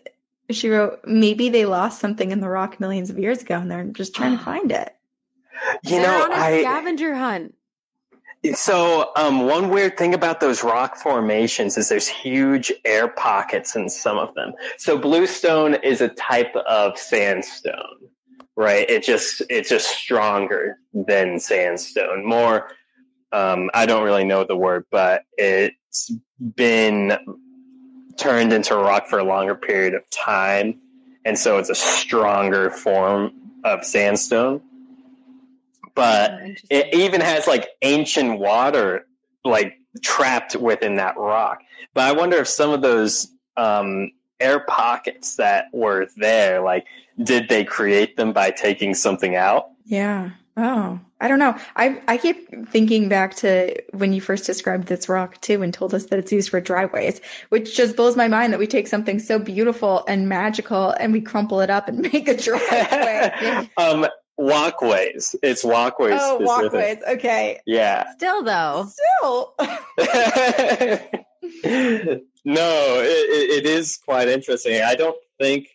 She wrote, maybe they lost something in the rock millions of years ago and they're just trying to find it. You They're know, on a I scavenger hunt. So, um, one weird thing about those rock formations is there's huge air pockets in some of them. So, bluestone is a type of sandstone, right? It just it's just stronger than sandstone. More, um, I don't really know the word, but it's been turned into rock for a longer period of time, and so it's a stronger form of sandstone. But Oh, it even has like ancient water like trapped within that rock. But I wonder if some of those um, air pockets that were there, like, did they create them by taking something out? Yeah. Oh, I don't know. I I keep thinking back to when you first described this rock too and told us that it's used for driveways, which just blows my mind that we take something so beautiful and magical and we crumple it up and make a driveway. um, walkways. It's walkways. oh, specific. walkways. Okay. Yeah. Still though, Still. no, it, it, it is quite interesting. I don't think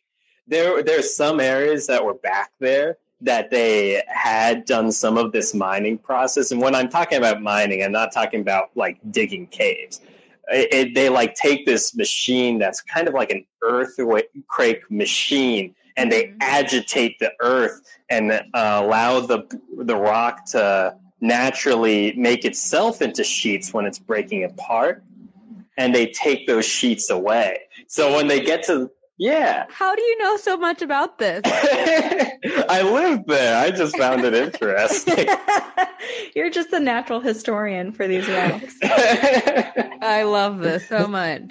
there there's some areas that were back there that they had done some of this mining process. And when I'm talking about mining, I'm not talking about like digging caves. It, it- they like take this machine that's kind of like an earthquake machine, and they Mhm. agitate the earth and uh, allow the the rock to naturally make itself into sheets when it's breaking apart and they take those sheets away so when they get to yeah how do you know so much about this? i lived there i just found it interesting You're just a natural historian for these rocks. I love this so much.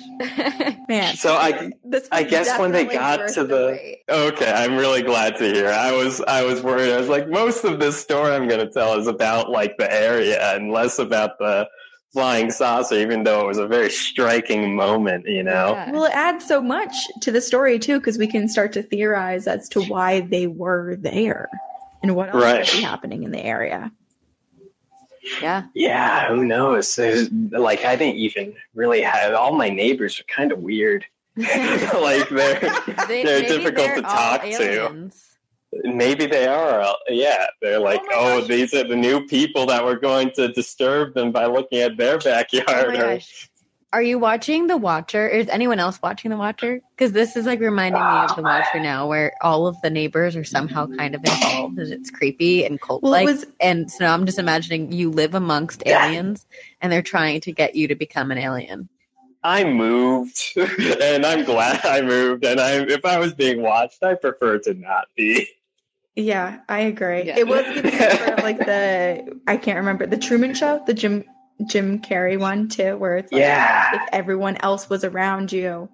Man. so i This I guess when they got to the- wait. okay i'm really glad to hear i was i was worried i was like most of this story i'm going to tell is about like the area and less about the flying saucer even though it was a very striking moment you know Yeah. Well, it adds so much to the story too, because we can start to theorize as to why they were there and what else Right. might be happening in the area. yeah. Yeah, who knows? There's, like, I didn't even really have all my neighbors are kind of weird. like they're They- they're difficult they're to all talk to. Aliens. Maybe they are. uh, Yeah, they're like, my oh, these are the new people that were going to disturb them by looking at their Oh backyard. my or- Are you watching The Watcher? Is anyone else watching The Watcher? Because this is like reminding me of The Watcher now, where all of the neighbors are somehow kind of involved and it's creepy and cult Well, it like. was And so I'm just imagining you live amongst Yeah. aliens and they're trying to get you to become an alien. I moved, and I'm glad I moved. And I, if I was being watched, I prefer to not be. Yeah, I agree. Yeah. It was sort of like the I can't remember the Truman Show, the Jim Jim Carrey one too, where it's like Yeah, if everyone else was around you,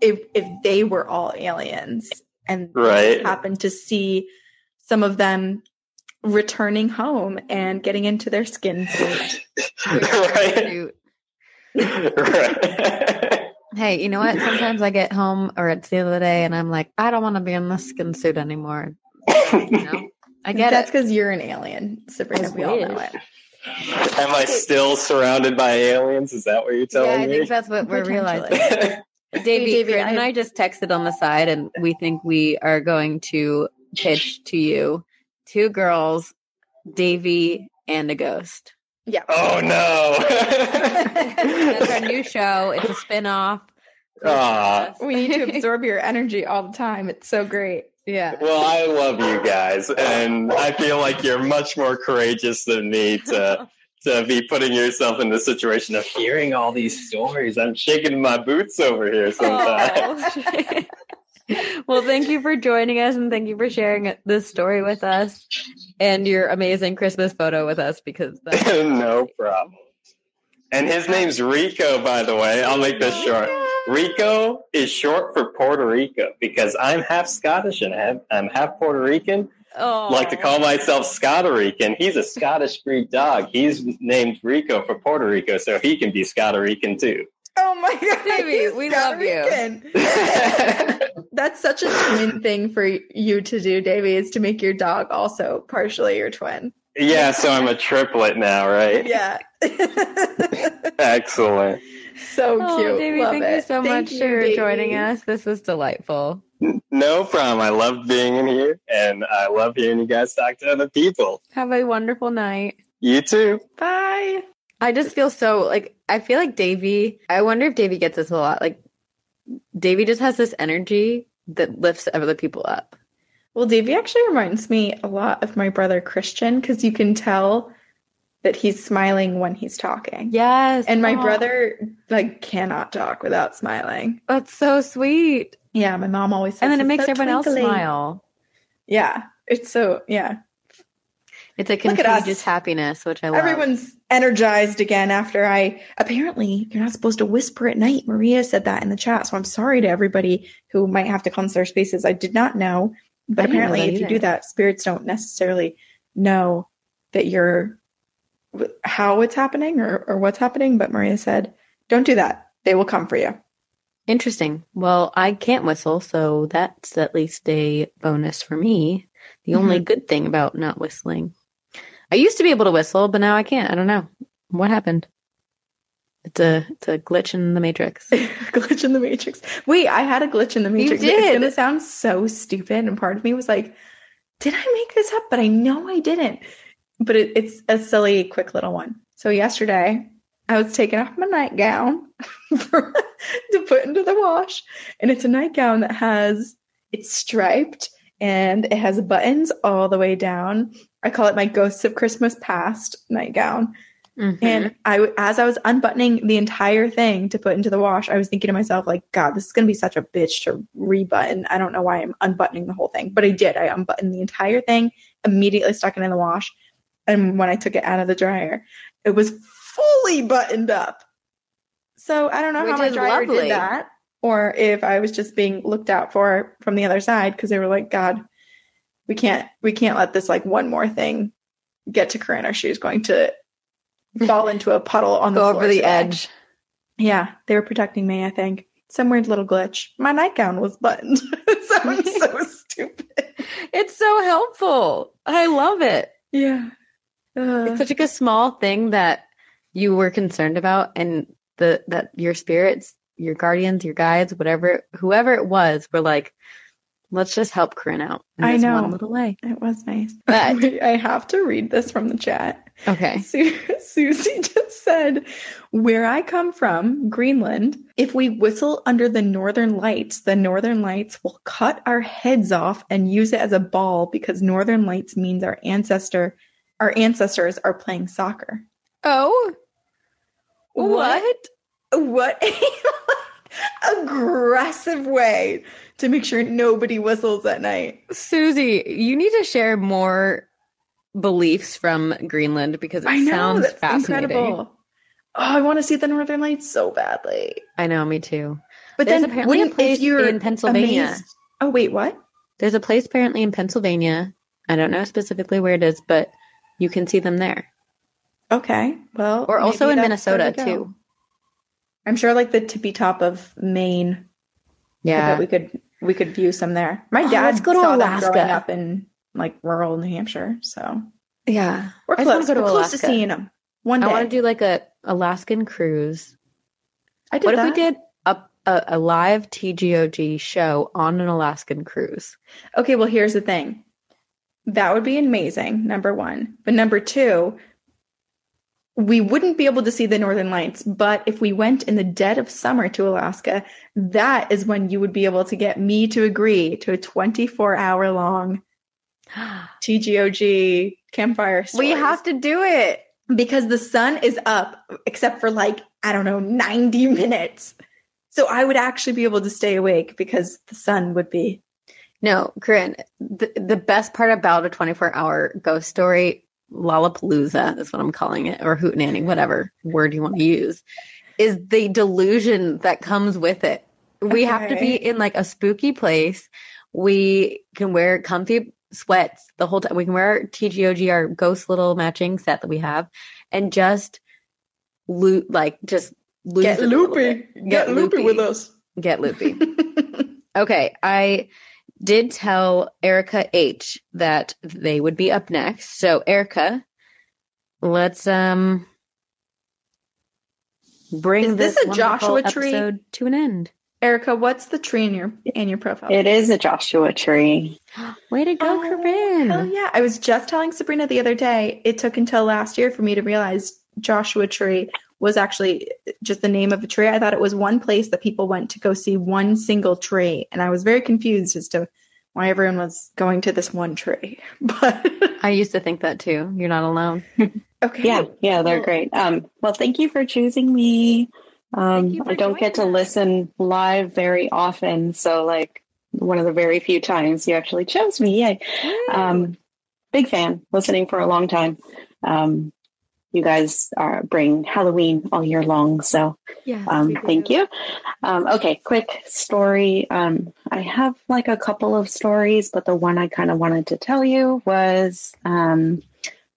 if if they were all aliens and Right. happened to see some of them returning home and getting into their skin suit. right, right. Hey, you know what? Sometimes I get home or it's the other day and I'm like, I don't want to be in this skin suit anymore. You know? I get That's because you're an alien, Sabrina. I We all know it. Am I still surrounded by aliens? Is that what you're Yeah, telling I me? think that's what we're realizing. Davey, Davey, and I- I just texted on the side, and we think we are going to pitch to you two girls, Davey and a ghost. Yeah. oh no! That's our new show. It's a spin-off. Aw. We need to absorb your energy all the time. It's so great. Yeah. well, I love you guys, and I feel like you're much more courageous than me to to be putting yourself in the situation of hearing all these stories. I'm shaking my boots over here sometimes. Oh. well, thank you for joining us and thank you for sharing this story with us and your amazing Christmas photo with us because no problem. And his name's Rico, by the way. I'll make this oh, short. Rico is short for Puerto Rico because I'm half Scottish and half, I'm half Puerto Rican. Oh, like to call myself Scotterican. He's a Scottish breed dog. He's named Rico for Puerto Rico, so he can be Scotterican too. Oh my god, Davey, we love you. That's such a twin thing for you to do, Davey, is to make your dog also partially your twin. yeah, so I'm a triplet now, right? Yeah. Excellent. so Oh, cute. Davey, Love thank you it. so Thank much you, for Davey. joining us. This was delightful. No problem. I love being in here, and I love hearing you guys talk to other people. Have a wonderful night. You too. Bye. I just feel so like I feel like Davey. I wonder if Davey gets this a lot. Like Davey just has this energy that lifts other people up. Well, Davey actually reminds me a lot of my brother Christian because you can tell that he's smiling when he's talking. Yes, And my Aw, brother like cannot talk without smiling. That's so sweet. Yeah, my mom always says And then it makes so everyone else smile. Yeah, it's so yeah. It's a Look contagious happiness, which I love. Everyone's energized again after I apparently you're not supposed to whisper at night. Maria said that in the chat, so I'm sorry to everybody who might have to cleanse their spaces. I did not know, but I didn't know apparently, if you do that, spirits don't necessarily know that you're how it's happening or, or what's happening. But Maria said, "Don't do that. They will come for you." Interesting. Well, I can't whistle, so that's at least a bonus for me. The only Mm-hmm. good thing about not whistling. I used to be able to whistle, but now I can't. I don't know. What happened? It's a it's a glitch in the matrix. glitch in the matrix. Wait, I had a glitch in the matrix. It's did. gonna sound so stupid, and part of me was like, "Did I make this up?" But I know I didn't. But it, it's a silly, quick little one. So yesterday, I was taking off my nightgown for, to put into the wash, and it's a nightgown that has it's striped and it has buttons all the way down. I call it my Ghosts of Christmas Past nightgown. Mhm. And I, as I was unbuttoning the entire thing to put into the wash, I was thinking to myself, like, God, this is going to be such a bitch to rebutton. I don't know why I'm unbuttoning the whole thing, but I did. I unbuttoned the entire thing, immediately stuck it in the wash. And when I took it out of the dryer, it was fully buttoned up. So I don't know Which how my dryer lovely. did that, or if I was just being looked out for from the other side because they were like, God, we can't, we can't let this like one more thing get to Corinne or she's going to fall into a puddle on the Go floor over the today. edge. Yeah, they were protecting me, I think. Some weird little glitch. My nightgown was buttoned. it sounds so stupid. It's so helpful. I love it. Yeah. Uh, It's such like a small thing that you were concerned about, and the that your spirits, your guardians, your guides, whatever, whoever it was, were like, let's just help Corinne out. in I know. one little way. it was nice. But- Wait, I have to read this from the chat. Okay. Su- Susie just said, Where I come from, Greenland, if we whistle under the northern lights, the northern lights will cut our heads off and use it as a ball because northern lights means our ancestor our ancestors are playing soccer. Oh, what? What a aggressive way to make sure nobody whistles at night. Susie, you need to share more beliefs from Greenland because it I know sounds that's fascinating. incredible. Oh, I want to see the northern lights so badly. I know, me too. But There's then apparently a place if you're in Pennsylvania. amazed- Oh wait, what? There's a place apparently in Pennsylvania. I don't know specifically where it is, but you can see them there. Okay, well, Or also in Minnesota to too. I'm sure, like the tippy top of Maine. Yeah. bet we could we could view some there. My Oh, dad let's go to saw them Alaska. growing up in like rural New Hampshire, so Yeah. we're I just close. go to we're close to seeing them one day, I want to do like a Alaskan cruise. I did What that. if we did a, a a live TGOG show on an Alaskan cruise? Okay, well, here's the thing. That would be amazing, number one. But number two, we wouldn't be able to see the northern lights. But if we went in the dead of summer to Alaska, that is when you would be able to get me to agree to a 24 hour long TGOG campfire. we have to do it. because the sun is up, except for like, I don't know, 90 minutes. So I would actually be able to stay awake because the sun would be No, Corinne, the, the best part about a 24 hour ghost story Lollapalooza is what I'm calling it, or hootenanny, whatever word you want to use, is the delusion that comes with it. We have to be in like a spooky place. We can wear comfy sweats the whole time. We can wear our TGOG, our ghost little matching set that we have, and just loot, like just lose Get it a little loopy. bit. Get loopy with us. Get loopy. Okay, I did tell Erica H that they would be up next. So Erica, let's um bring Is this a Joshua tree? episode to an end. Erica, what's the tree in your in your profile? It is a Joshua tree. Way to go, Oh, Corinne! Hell yeah. I was just telling Sabrina the other day, it took until last year for me to realize Joshua Tree was actually just the name of a tree. I thought it was one place that people went to go see one single tree. And I was very confused as to why everyone was going to this one tree. But I used to think that too. You're not alone. okay. Yeah, yeah, they're Well- great. Um, well, thank you for choosing me. Um, Thank you for I don't get to joining us. listen live very often, so like one of the very few times you actually chose me. Yay! Um, big fan, listening for a long time. Um, you guys are bring Halloween all year long, so yeah. um, thank you. Um, okay, quick story. Um, I have like a couple of stories, but the one I kind of wanted to tell you was um,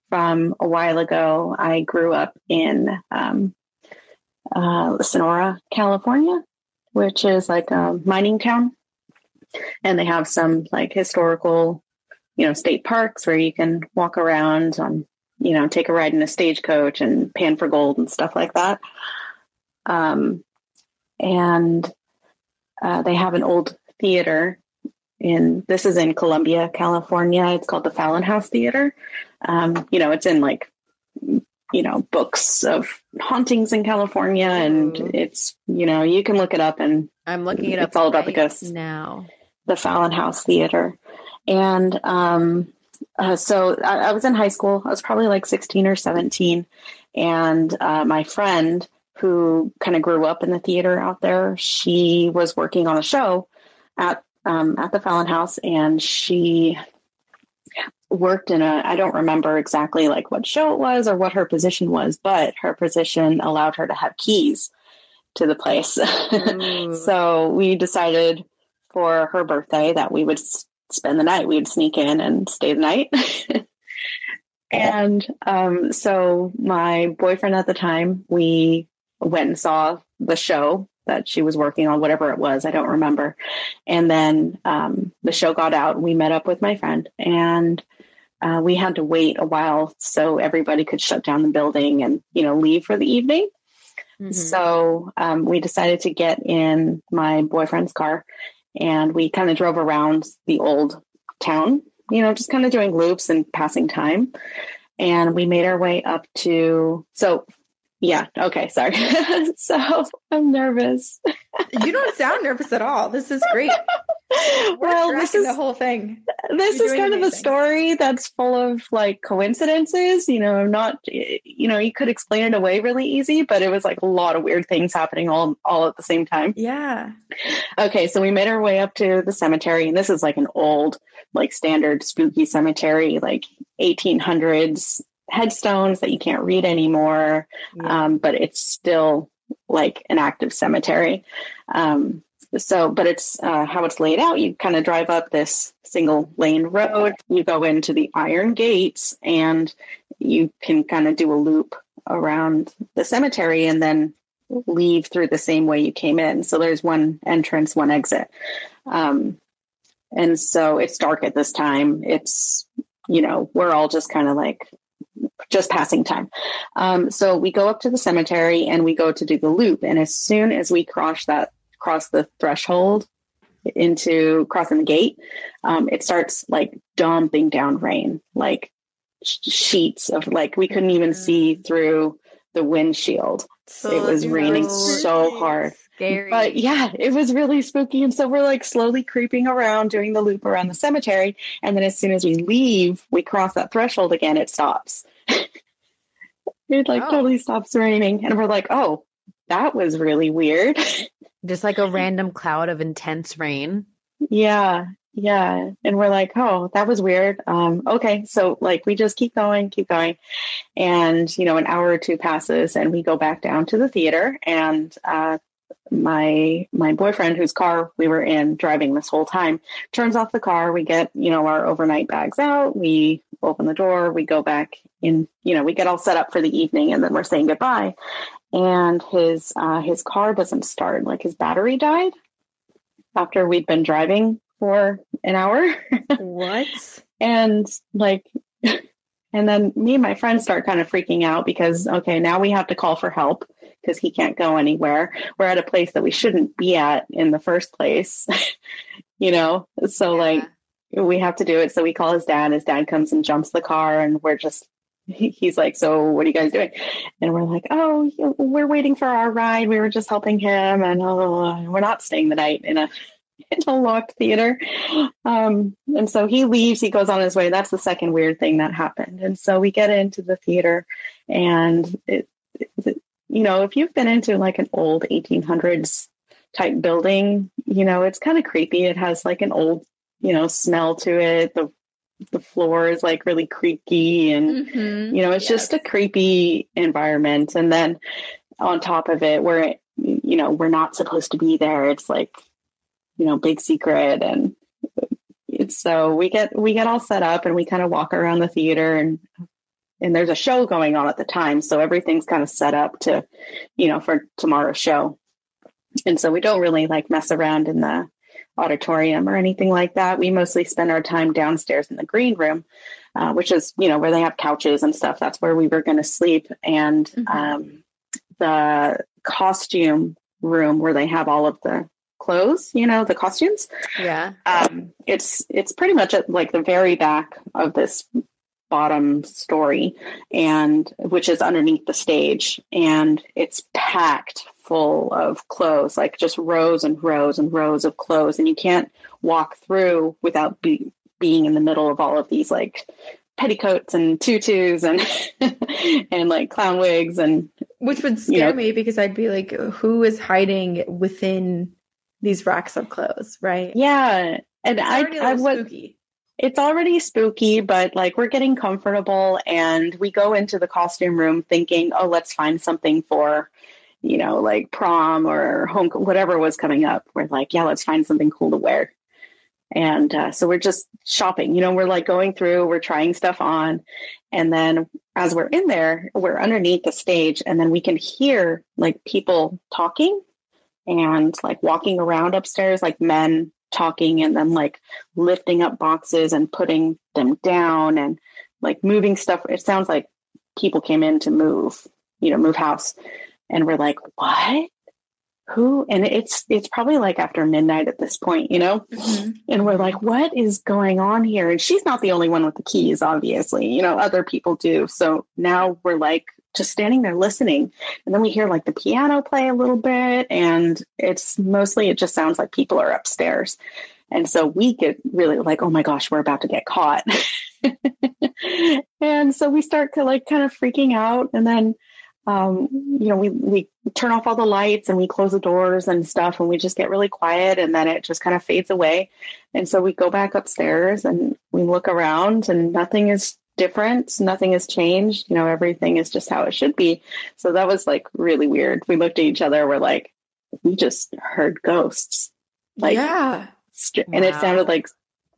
from a while ago. I grew up in um, uh, Sonora, California, which is like a mining town, and they have some like historical, you know, state parks where you can walk around on, you know, take a ride in a stagecoach and pan for gold and stuff like that. Um, and uh, they have an old theater in this is in Columbia, California. It's called the Fallon House Theater. Um, you know, it's in like you know books of hauntings in California, and Ooh. it's you know you can look it up and I'm looking it up. It's all about the ghosts. now. the Fallon House Theater. And um, uh, so I, I was in high school. I was probably like 16 or 17. And uh, my friend, who kind of grew up in the theater out there, she was working on a show at um, at the Fallon House, and she worked in a I don't remember exactly like what show it was or what her position was, but her position allowed her to have keys to the place. So we decided for her birthday that we would spend the night. We would sneak in and stay the night. and um, so my boyfriend at the time, we went and saw the show that she was working on, whatever it was. I don't remember. And then um, the show got out. We met up with my friend and uh, we had to wait a while so everybody could shut down the building and, you know, leave for the evening. Mhm. So um, we decided to get in my boyfriend's car and we kind of drove around the old town, you know, just kind of doing loops and passing time. And we made our way up to, so yeah, okay, sorry. so I'm nervous. You don't sound nervous at all. This is great. Well, this is the whole thing. this You're is kind of a story that's full of like coincidences you know not you know you could explain it away really easy but it was like a lot of weird things happening all all at the same time Yeah. okay so we made our way up to the cemetery and this is like an old like standard spooky cemetery like 1800s headstones that you can't read anymore Yeah. um, but it's still like an active cemetery. Um, so, but it's uh, how it's laid out. You kind of drive up this single lane road, you go into the iron gates, and you can kind of do a loop around the cemetery and then leave through the same way you came in. So there's one entrance, one exit. Um, and so it's dark at this time. It's, you know, we're all just kind of like just passing time. Um, so we go up to the cemetery and we go to do the loop. And as soon as we cross that, cross the threshold into crossing the gate, um, it starts like dumping down rain, like sh- sheets of like we couldn't even see through the windshield. it was raining so hard. Scary. But yeah, it was really spooky. And so we're like slowly creeping around, doing the loop around the cemetery. And then as soon as we leave, we cross that threshold again, it stops. it like Oh. totally stops raining. And we're like, oh, that was really weird. Just like a random cloud of intense rain. yeah. yeah. And we're like, oh, that was weird. Um, okay. So like we just keep going, keep going. And, you know, an hour or two passes and we go back down to the theater and uh, my my boyfriend whose car we were in driving this whole time turns off the car we get you know our overnight bags out we open the door we go back in you know we get all set up for the evening and then we're saying goodbye and his uh, his car doesn't start like his battery died after we'd been driving for an hour. What? and like and then me and my friends start kind of freaking out because okay now we have to call for help because he can't go anywhere. We're at a place that we shouldn't be at in the first place you know? So like we have to do it. So we call his dad. His dad comes and jumps the car and we're just he's like so what are you guys doing and we're like oh we're waiting for our ride we were just helping him and oh, we're not staying the night in a in a locked theater. Um, and so he leaves, he goes on his way. That's the second weird thing that happened. And so we get into the theater, and it, it, you know, if you've been into like an old 1800s type building, you know, it's kind of creepy. It has like an old, you know, smell to it. The the floor is like really creaky and Mhm. you know it's Yes. just a creepy environment. And then on top of it we're you know we're not supposed to be there. It's like you know big secret. And it's so we get we get all set up and we kind of walk around the theater and and there's a show going on at the time. So everything's kind of set up to you know for tomorrow's show. And so we don't really like mess around in the auditorium or anything like that we mostly spend our time downstairs in the green room uh, which is you know where they have couches and stuff that's where we were going to sleep and Mhm. um, the costume room where they have all of the clothes you know the costumes Yeah. um, it's it's pretty much at like the very back of this bottom story and which is underneath the stage and it's packed full of clothes like just rows and rows and rows of clothes and you can't walk through without be, being in the middle of all of these like petticoats and tutus and and like clown wigs and Which would You scare know- me because I'd be like, who is hiding within these racks of clothes, right? yeah and I I was spooky. it's already spooky, but like we're getting comfortable and we go into the costume room thinking, oh, let's find something for, you know, like prom or home, whatever was coming up. We're like, yeah, let's find something cool to wear. And uh, so we're just shopping, you know, we're like going through, we're trying stuff on. And then as we're in there, we're underneath the stage and then we can hear like people talking and like walking around upstairs, like men talking and then like lifting up boxes and putting them down and like moving stuff. It sounds like people came in to move, you know, move house. And we're like, what? Who? And it's it's probably like after midnight at this point, you know? Mhm. And we're like, what is going on here? And she's not the only one with the keys, obviously. You know, other people do. So now we're like just standing there listening. And then we hear like the piano play a little bit. And it's mostly, it just sounds like people are upstairs. And so we get really like, oh my gosh, we're about to get caught. and so we start to like kind of freaking out. And then, um, you know, we, we turn off all the lights and we close the doors and stuff and we just get really quiet and then it just kind of fades away. And so we go back upstairs and we look around and nothing is different. Nothing has changed. You know, everything is just how it should be. So that was like really weird. We looked at each other. We're like, we just heard ghosts. Like, yeah. str- and it sounded like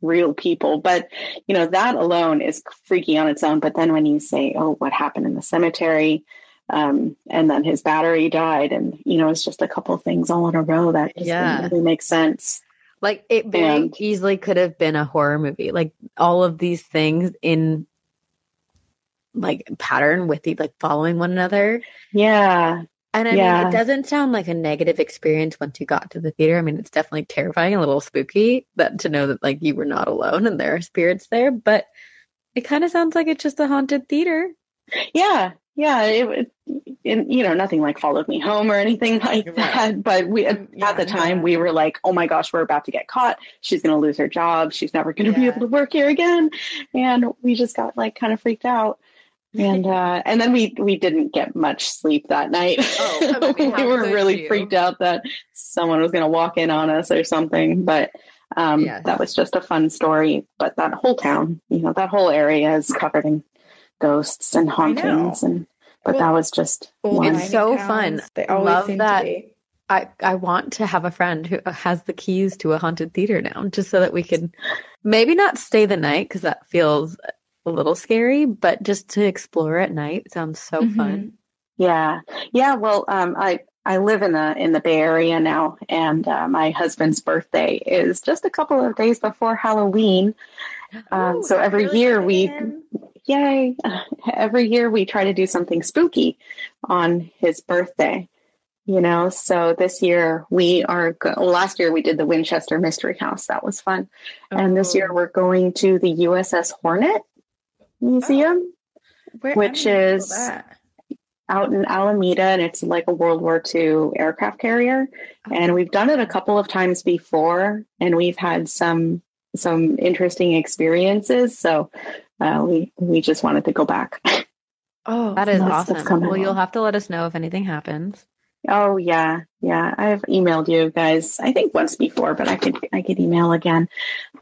real people. But, you know, that alone is freaky on its own. But then when you say, oh, what happened in the cemetery? Um, and then his battery died, and you know, it's just a couple of things all in a row that just Yeah. didn't really make sense. Like it And- easily could have been a horror movie. Like all of these things in like pattern with the like following one another. Yeah, And I Yeah. mean, it doesn't sound like a negative experience once you got to the theater. I mean, it's definitely terrifying, a little spooky that to know that like you were not alone and there are spirits there, but it kind of sounds like it's just a haunted theater. yeah, yeah. It, it, and, you know, nothing like followed me home or anything like Right. that. But we, at, Yeah, at the time, yeah. we were like, oh my gosh, we're about to get caught. She's going to lose her job. She's never going to be able to work here again. And we just got like kind of freaked out. And uh, and then we we didn't get much sleep that night. Oh, we were really you? freaked out that someone was going to walk in on us or something. But Um, Yes. That was just a fun story. But that whole town, you know, that whole area is covered in ghosts and hauntings. And but Well, that was just one. It's so mining fun. They always Love seem that. to be. I, I want to have a friend who has the keys to a haunted theater now, just so that we can maybe not stay the night because that feels a little scary, but just to explore at night sounds so Mhm. fun. Yeah, yeah. Well, um, I I live in the in the Bay Area now, and uh, my husband's birthday is just a couple of days before Halloween. Um, so every year we, yay! Every year we try to do something spooky on his birthday. You know, so this year we are. Go- last year we did the Winchester Mystery House. That was fun, and this year Oh. we're going to the USS Hornet Museum. Where- which is- out in Alameda, and it's like a World War II aircraft carrier. And we've done it a couple of times before, and we've had some some interesting experiences. So uh, we we just wanted to go back. Oh, That is That's- that's awesome. coming Well, you'll have to let us know if anything happens. oh yeah, yeah. I've emailed you guys. I think once before, but I could I could email again.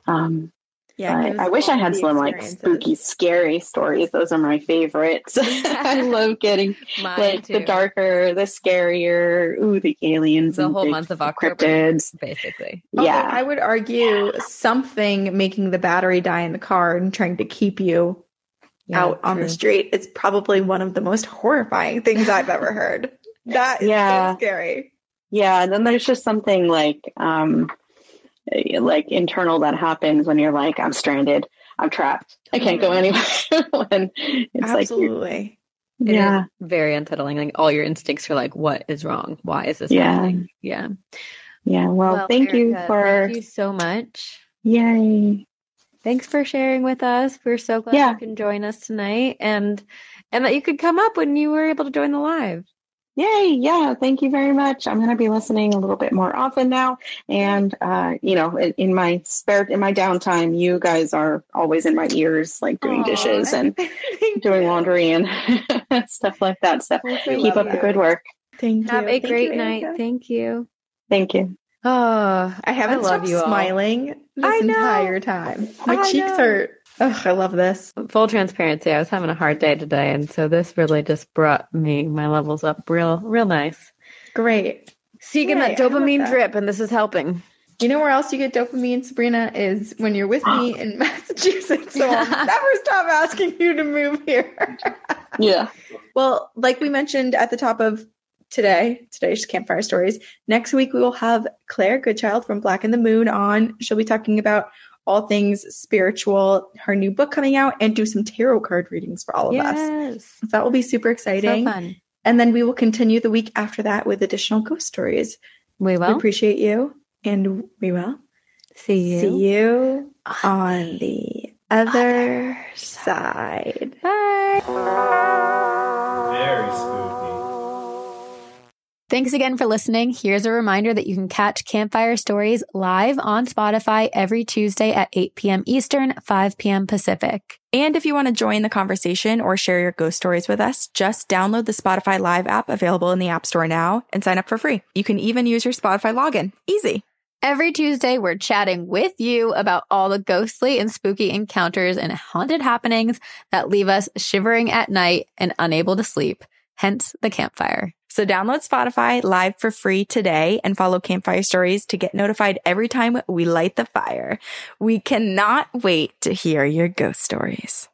Um, yeah. give but I wish I had some like spooky, scary stories. Those are my favorites. I love getting Mine like the darker, the scarier. Ooh, the aliens. The and whole big month of October. cryptids. basically. Although Yeah. I would argue something making the battery die in the car and trying to keep you out on the street is probably one of the most horrifying things I've ever heard. That is Yeah. so scary. Yeah, and then there's just something like um Uh, like internal that happens when you're like, I'm stranded, I'm trapped, I can't go mm-hmm. anywhere. when it's like you're- Absolutely. It is yeah, very unsettling. Like all your instincts are like, what is wrong? Why is this Yeah. happening? Yeah. yeah. Well, thank you for thank you so much. yay. Thanks for sharing with us. We're so glad Yeah. you can join us tonight and and that you could come up when you were able to join the live. Yay, yeah, thank you very much. I'm going to be listening a little bit more often now. And, uh, you know, in, in my spare, in my downtime, you guys are always in my ears, like doing Aw, dishes and doing laundry and stuff like that. So We keep love up the good work. Thank you. Have a Thank great you, night. Erica. Thank you. Thank you. Oh, I haven't love stopped you all. smiling this entire time. My I cheeks know. hurt. Ugh, I love this. Full transparency, I was having a hard day today, and so this really just brought me my levels up real, real nice. Great. Seeking that Yay, I dopamine that. drip, and this is helping. You know where else you get dopamine, Sabrina, is when you're with me in Massachusetts. So I'll never stop asking you to move here. Yeah. well, like we mentioned at the top of today, today's campfire stories. Next week we will have Claire Goodchild from Black and the Moon on. She'll be talking about all things spiritual, her new book coming out, and do some tarot card readings for all of us. Yes, So that will be super so exciting. fun. And then we will continue the week after that with additional ghost stories. We We will appreciate you, and we will see you. see you on the other side. Bye. Thanks again for listening. Here's a reminder that you can catch Campfire Stories live on Spotify every Tuesday at 8 p.m. Eastern, 5 p.m. Pacific. And if you want to join the conversation or share your ghost stories with us, just download the Spotify Live app available in the App Store now and sign up for free. You can even use your Spotify login. Easy. Every Tuesday, we're chatting with you about all the ghostly and spooky encounters and haunted happenings that leave us shivering at night and unable to sleep. Hence the campfire. So download Spotify Live for free today and follow Campfire Stories to get notified every time we light the fire. We cannot wait to hear your ghost stories.